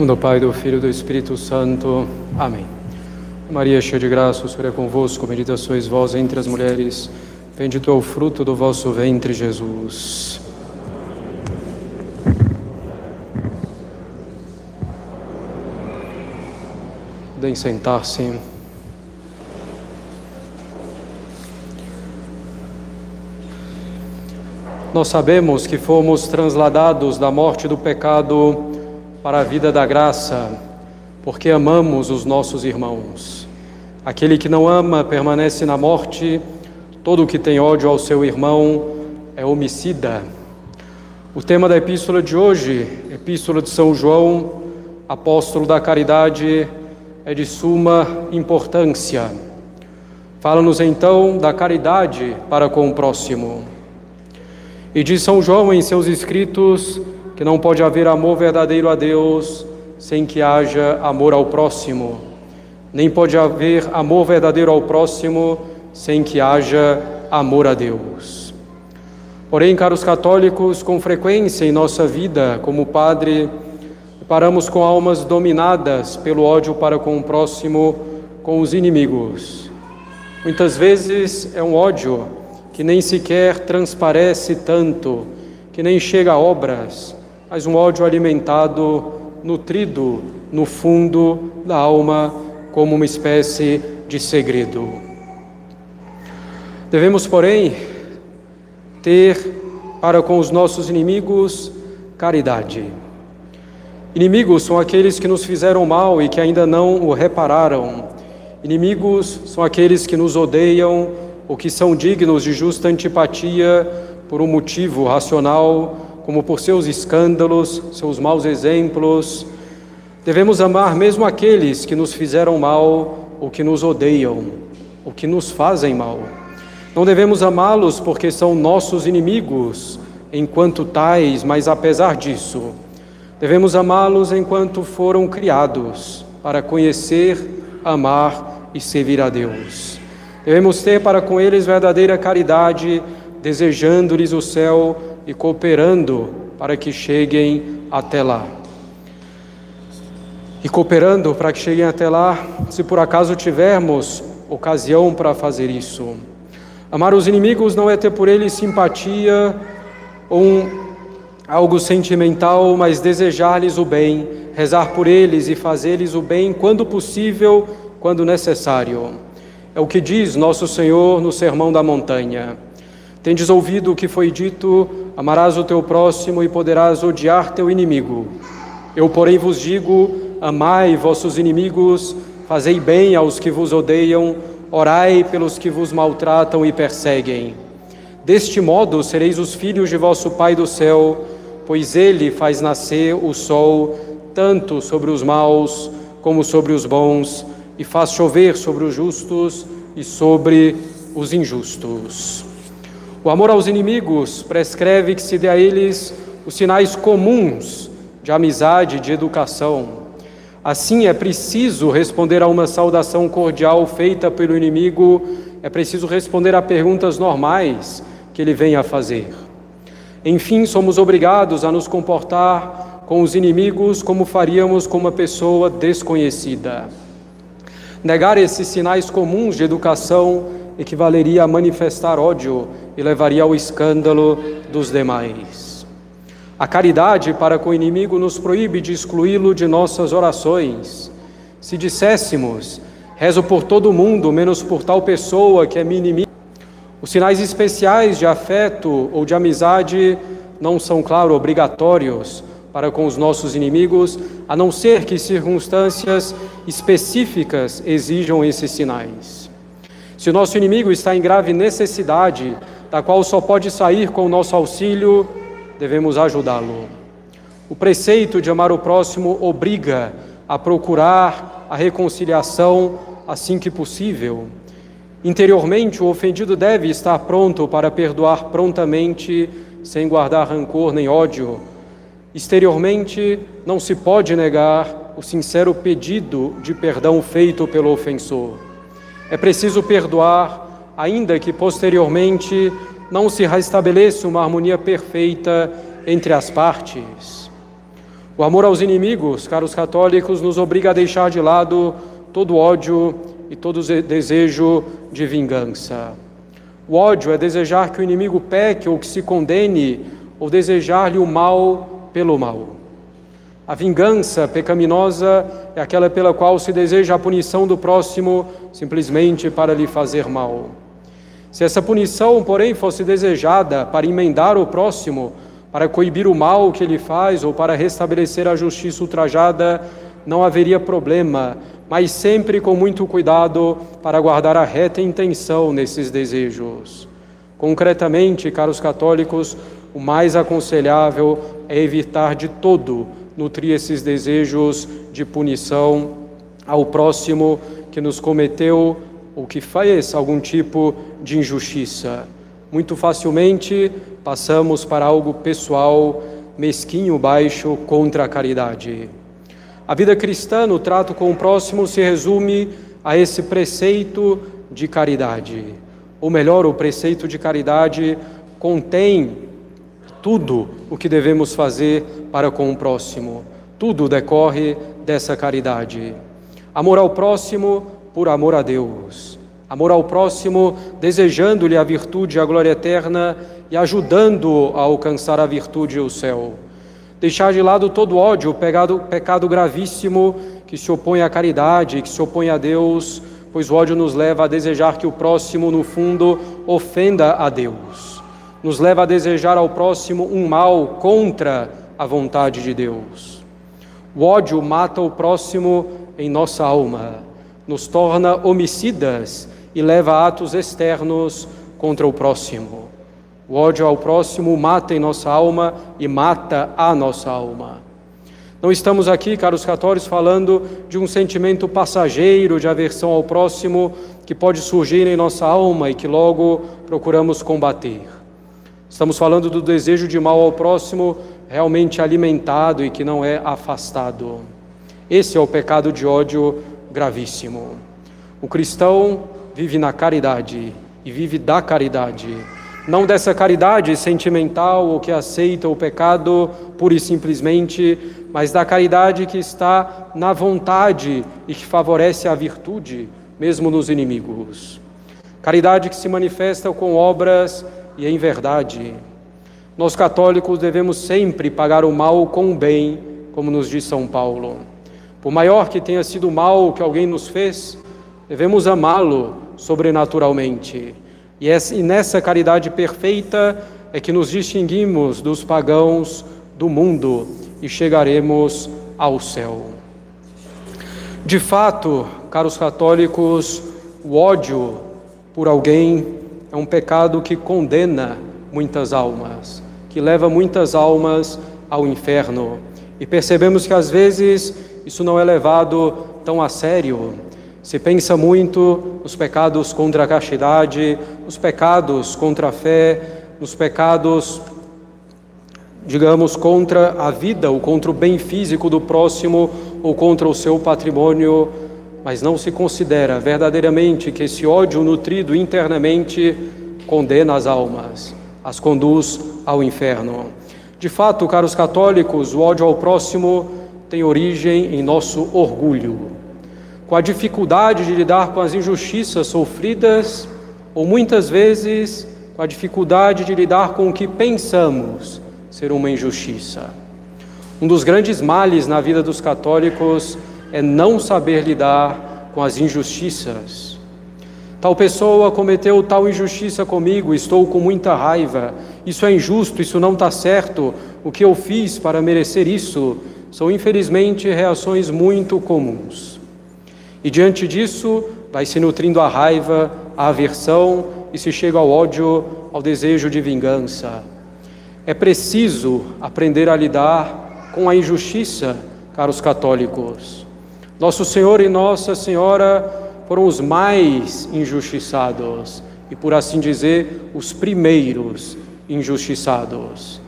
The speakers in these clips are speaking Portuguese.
Nome do Pai, do Filho e do Espírito Santo. Amém. Maria, cheia de graça, o Senhor é convosco, bendita sois vós entre as mulheres, bendito é o fruto do vosso ventre, Jesus. Podem sentar-se. Nós sabemos que fomos transladados da morte do pecado para a vida da graça, porque amamos os nossos irmãos. Aquele que não ama permanece na morte, todo que tem ódio ao seu irmão é homicida. O tema da epístola de hoje, Epístola de São João, apóstolo da caridade, é de suma importância. Fala-nos então da caridade para com o próximo. E diz São João em seus escritos que não pode haver amor verdadeiro a Deus sem que haja amor ao próximo, nem pode haver amor verdadeiro ao próximo sem que haja amor a Deus. Porém, caros católicos, com frequência em nossa vida, como padre, paramos com almas dominadas pelo ódio para com o próximo, com os inimigos. Muitas vezes é um ódio que nem sequer transparece tanto, que nem chega a obras, mas um ódio alimentado, nutrido no fundo da alma como uma espécie de segredo. Devemos, porém, ter para com os nossos inimigos caridade. Inimigos são aqueles que nos fizeram mal e que ainda não o repararam. Inimigos são aqueles que nos odeiam ou que são dignos de justa antipatia por um motivo racional como por seus escândalos, seus maus exemplos. Devemos amar mesmo aqueles que nos fizeram mal ou que nos odeiam, ou que nos fazem mal. Não devemos amá-los porque são nossos inimigos, enquanto tais, mas apesar disso, devemos amá-los enquanto foram criados para conhecer, amar e servir a Deus. Devemos ter para com eles verdadeira caridade, desejando-lhes o céu e cooperando para que cheguem até lá. E cooperando para que cheguem até lá, se por acaso tivermos ocasião para fazer isso. Amar os inimigos não é ter por eles simpatia ou um, algo sentimental, mas desejar-lhes o bem, rezar por eles e fazer-lhes o bem quando possível, quando necessário. É o que diz nosso Senhor no Sermão da Montanha. Tendes ouvido o que foi dito: amarás o teu próximo e poderás odiar teu inimigo. Eu, porém, vos digo: amai vossos inimigos, fazei bem aos que vos odeiam, orai pelos que vos maltratam e perseguem. Deste modo sereis os filhos de vosso Pai do céu, pois ele faz nascer o sol tanto sobre os maus como sobre os bons, e faz chover sobre os justos e sobre os injustos. O amor aos inimigos prescreve que se dê a eles os sinais comuns de amizade de educação. Assim, é preciso responder a uma saudação cordial feita pelo inimigo, é preciso responder a perguntas normais que ele vem a fazer. Enfim, somos obrigados a nos comportar com os inimigos como faríamos com uma pessoa desconhecida. Negar esses sinais comuns de educação equivaleria a manifestar ódio e levaria ao escândalo dos demais. A caridade para com o inimigo nos proíbe de excluí-lo de nossas orações. Se disséssemos, rezo por todo mundo, menos por tal pessoa que é minha inimiga, os sinais especiais de afeto ou de amizade não são, claro, obrigatórios para com os nossos inimigos, a não ser que circunstâncias específicas exijam esses sinais. Se o nosso inimigo está em grave necessidade, da qual só pode sair com o nosso auxílio, devemos ajudá-lo. O preceito de amar o próximo obriga a procurar a reconciliação assim que possível. Interiormente, o ofendido deve estar pronto para perdoar prontamente, sem guardar rancor nem ódio. Exteriormente, não se pode negar o sincero pedido de perdão feito pelo ofensor. É preciso perdoar, ainda que posteriormente não se restabeleça uma harmonia perfeita entre as partes. O amor aos inimigos, caros católicos, nos obriga a deixar de lado todo ódio e todo desejo de vingança. O ódio é desejar que o inimigo peque ou que se condene, ou desejar-lhe o mal pelo mal. A vingança pecaminosa é aquela pela qual se deseja a punição do próximo simplesmente para lhe fazer mal. Se essa punição, porém, fosse desejada para emendar o próximo, para coibir o mal que ele faz ou para restabelecer a justiça ultrajada, não haveria problema, mas sempre com muito cuidado para guardar a reta intenção nesses desejos. Concretamente, caros católicos, o mais aconselhável é evitar de todo nutrir esses desejos de punição ao próximo que nos cometeu ou que fez algum tipo de injustiça. Muito facilmente passamos para algo pessoal, mesquinho, baixo, contra a caridade. A vida cristã, no trato com o próximo, se resume a esse preceito de caridade. Ou melhor, o preceito de caridade contém tudo o que devemos fazer para com o próximo. Tudo decorre dessa caridade. Amor ao próximo por amor a Deus. Amor ao próximo, desejando-lhe a virtude e a glória eterna e ajudando-o a alcançar a virtude e o céu. Deixar de lado todo ódio, pecado, pecado gravíssimo que se opõe à caridade, que se opõe a Deus, pois o ódio nos leva a desejar que o próximo, no fundo, ofenda a Deus. Nos leva a desejar ao próximo um mal contra a vontade de Deus. O ódio mata o próximo em nossa alma, nos torna homicidas e leva a atos externos contra o próximo. O ódio ao próximo mata em nossa alma e mata a nossa alma. Não estamos aqui, caros católicos, falando de um sentimento passageiro de aversão ao próximo que pode surgir em nossa alma e que logo procuramos combater. Estamos falando do desejo de mal ao próximo realmente alimentado e que não é afastado. Esse é o pecado de ódio gravíssimo. O cristão vive na caridade e vive da caridade. Não dessa caridade sentimental ou que aceita o pecado pura e simplesmente, mas da caridade que está na vontade e que favorece a virtude, mesmo nos inimigos. Caridade que se manifesta com obras e em verdade. Nós católicos devemos sempre pagar o mal com o bem, como nos diz São Paulo. Por maior que tenha sido o mal que alguém nos fez, devemos amá-lo sobrenaturalmente. E nessa caridade perfeita é que nos distinguimos dos pagãos do mundo e chegaremos ao céu. De fato, caros católicos, o ódio por alguém é um pecado que condena muitas almas, que leva muitas almas ao inferno. E percebemos que às vezes isso não é levado tão a sério. Se pensa muito nos pecados contra a castidade, nos pecados contra a fé, nos pecados, digamos, contra a vida ou contra o bem físico do próximo ou contra o seu patrimônio, mas não se considera verdadeiramente que esse ódio nutrido internamente condena as almas, as conduz ao inferno. De fato, caros católicos, o ódio ao próximo tem origem em nosso orgulho, com a dificuldade de lidar com as injustiças sofridas, ou muitas vezes com a dificuldade de lidar com o que pensamos ser uma injustiça. Um dos grandes males na vida dos católicos é não saber lidar com as injustiças. Tal pessoa cometeu tal injustiça comigo, estou com muita raiva. Isso é injusto, isso não está certo. O que eu fiz para merecer isso? São infelizmente reações muito comuns. E diante disso, vai se nutrindo a raiva, a aversão e se chega ao ódio, ao desejo de vingança. É preciso aprender a lidar com a injustiça, caros católicos. Nosso Senhor e Nossa Senhora foram os mais injustiçados e, por assim dizer, os primeiros injustiçados.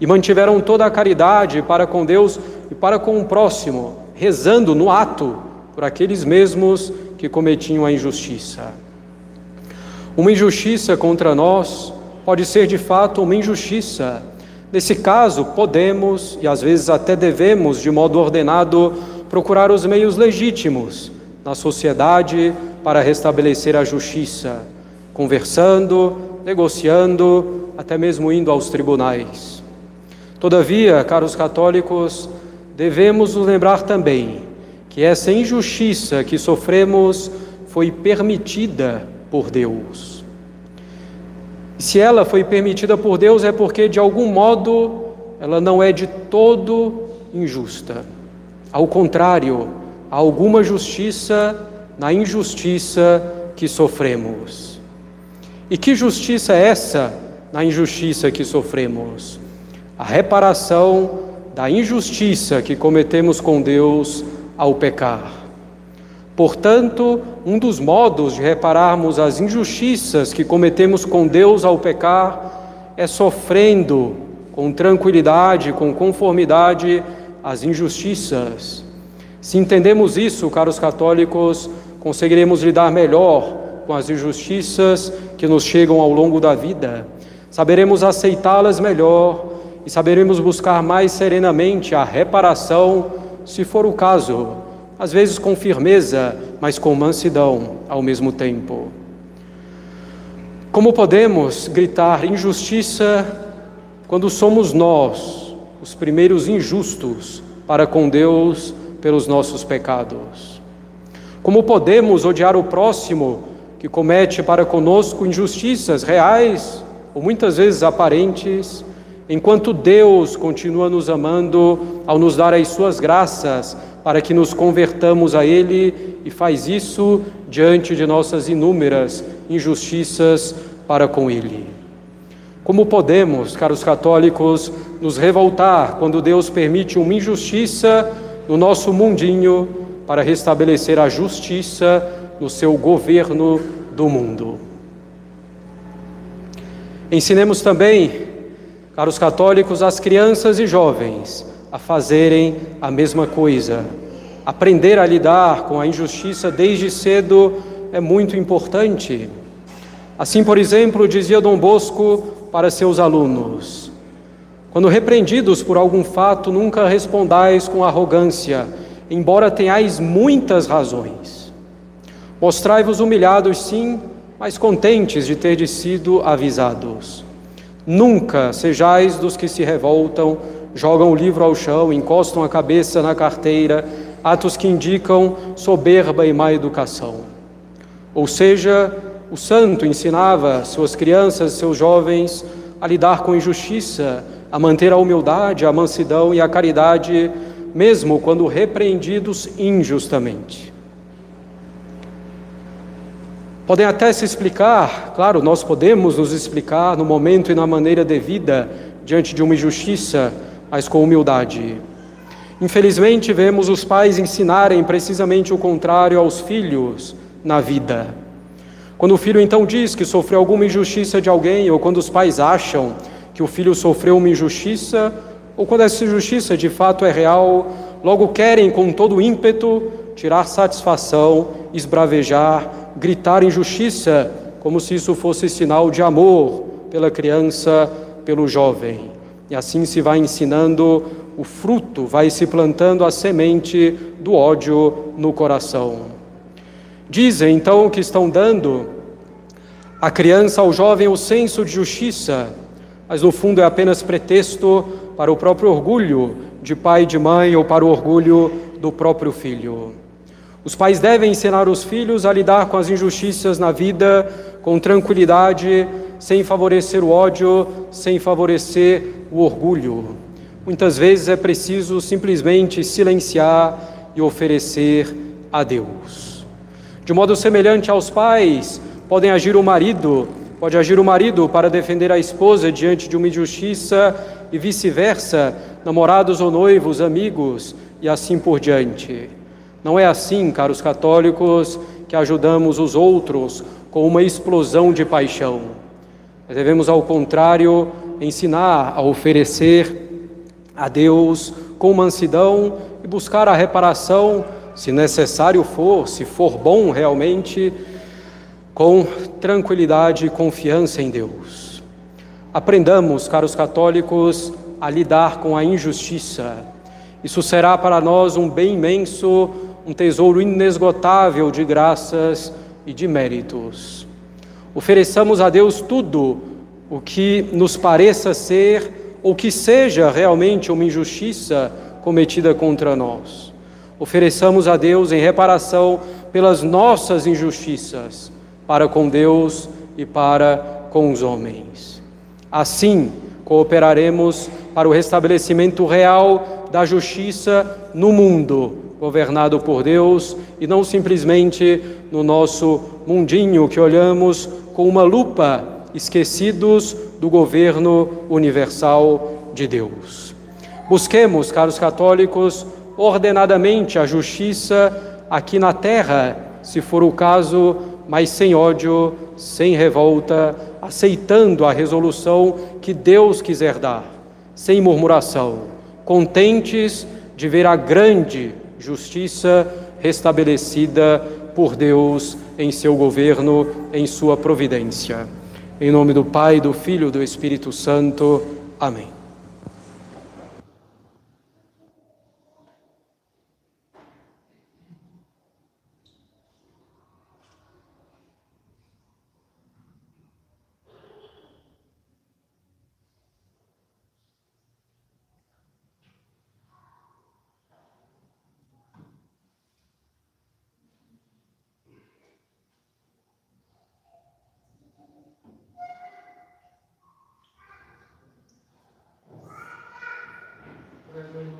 E mantiveram toda a caridade para com Deus e para com o próximo, rezando no ato por aqueles mesmos que cometiam a injustiça. Uma injustiça contra nós pode ser de fato uma injustiça, Nesse caso, podemos e às vezes até devemos, de modo ordenado, procurar os meios legítimos na sociedade para restabelecer a justiça, conversando, negociando, até mesmo indo aos tribunais. Todavia, caros católicos, devemos nos lembrar também que essa injustiça que sofremos foi permitida por Deus. E se ela foi permitida por Deus é porque, de algum modo, ela não é de todo injusta. Ao contrário, há alguma justiça na injustiça que sofremos. E que justiça é essa na injustiça que sofremos? A reparação da injustiça que cometemos com Deus ao pecar. Portanto, um dos modos de repararmos as injustiças que cometemos com Deus ao pecar é sofrendo com tranquilidade, com conformidade as injustiças. Se entendemos isso, caros católicos, conseguiremos lidar melhor com as injustiças que nos chegam ao longo da vida, saberemos aceitá-las melhor e saberemos buscar mais serenamente a reparação, se for o caso, às vezes com firmeza, mas com mansidão ao mesmo tempo. Como podemos gritar injustiça quando somos nós os primeiros injustos para com Deus pelos nossos pecados? Como podemos odiar o próximo que comete para conosco injustiças reais ou muitas vezes aparentes, enquanto Deus continua nos amando ao nos dar as suas graças para que nos convertamos a Ele e faz isso diante de nossas inúmeras injustiças para com Ele? Como podemos, caros católicos, nos revoltar quando Deus permite uma injustiça no nosso mundinho para restabelecer a justiça no seu governo do mundo. Ensinemos também, caros católicos, as crianças e jovens a fazerem a mesma coisa. Aprender a lidar com a injustiça desde cedo é muito importante. Assim, por exemplo, dizia Dom Bosco para seus alunos: quando repreendidos por algum fato, nunca respondais com arrogância embora tenhais muitas razões. Mostrai-vos humilhados, sim, mas contentes de ter sido avisados. Nunca sejais dos que se revoltam, jogam o livro ao chão, encostam a cabeça na carteira, atos que indicam soberba e má educação. Ou seja, o santo ensinava suas crianças, seus jovens, a lidar com injustiça, a manter a humildade, a mansidão e a caridade mesmo quando repreendidos injustamente. Podem até se explicar, claro, nós podemos nos explicar no momento e na maneira devida diante de uma injustiça, mas com humildade. Infelizmente, vemos os pais ensinarem precisamente o contrário aos filhos na vida. Quando o filho então diz que sofreu alguma injustiça de alguém, ou quando os pais acham que o filho sofreu uma injustiça, ou quando essa injustiça de fato é real, logo querem com todo ímpeto tirar satisfação, esbravejar, gritar injustiça, como se isso fosse sinal de amor pela criança, pelo jovem. E assim se vai ensinando o fruto, vai se plantando a semente do ódio no coração. Dizem então que estão dando à criança, ao jovem, o senso de justiça, mas no fundo é apenas pretexto para o próprio orgulho de pai e de mãe ou para o orgulho do próprio filho. Os pais devem ensinar os filhos a lidar com as injustiças na vida com tranquilidade, sem favorecer o ódio, sem favorecer o orgulho. Muitas vezes é preciso simplesmente silenciar e oferecer a Deus. De modo semelhante aos pais, podem agir o marido, pode agir o marido para defender a esposa diante de uma injustiça e vice-versa, namorados ou noivos, amigos e assim por diante. Não é assim, caros católicos, que ajudamos os outros com uma explosão de paixão. Nós devemos, ao contrário, ensinar a oferecer a Deus com mansidão e buscar a reparação, se necessário for, se for bom realmente, com tranquilidade e confiança em Deus. Aprendamos, caros católicos, a lidar com a injustiça. Isso será para nós um bem imenso, um tesouro inesgotável de graças e de méritos. Ofereçamos a Deus tudo o que nos pareça ser ou que seja realmente uma injustiça cometida contra nós. Ofereçamos a Deus em reparação pelas nossas injustiças para com Deus e para com os homens. Assim, cooperaremos para o restabelecimento real da justiça no mundo, governado por Deus e não simplesmente no nosso mundinho que olhamos com uma lupa, esquecidos do governo universal de Deus. Busquemos, caros católicos, ordenadamente a justiça aqui na terra, se for o caso, mas sem ódio, sem revolta, aceitando a resolução que Deus quiser dar, sem murmuração, contentes de ver a grande justiça restabelecida por Deus em seu governo, em sua providência. Em nome do Pai, do Filho e do Espírito Santo. Amém. everybody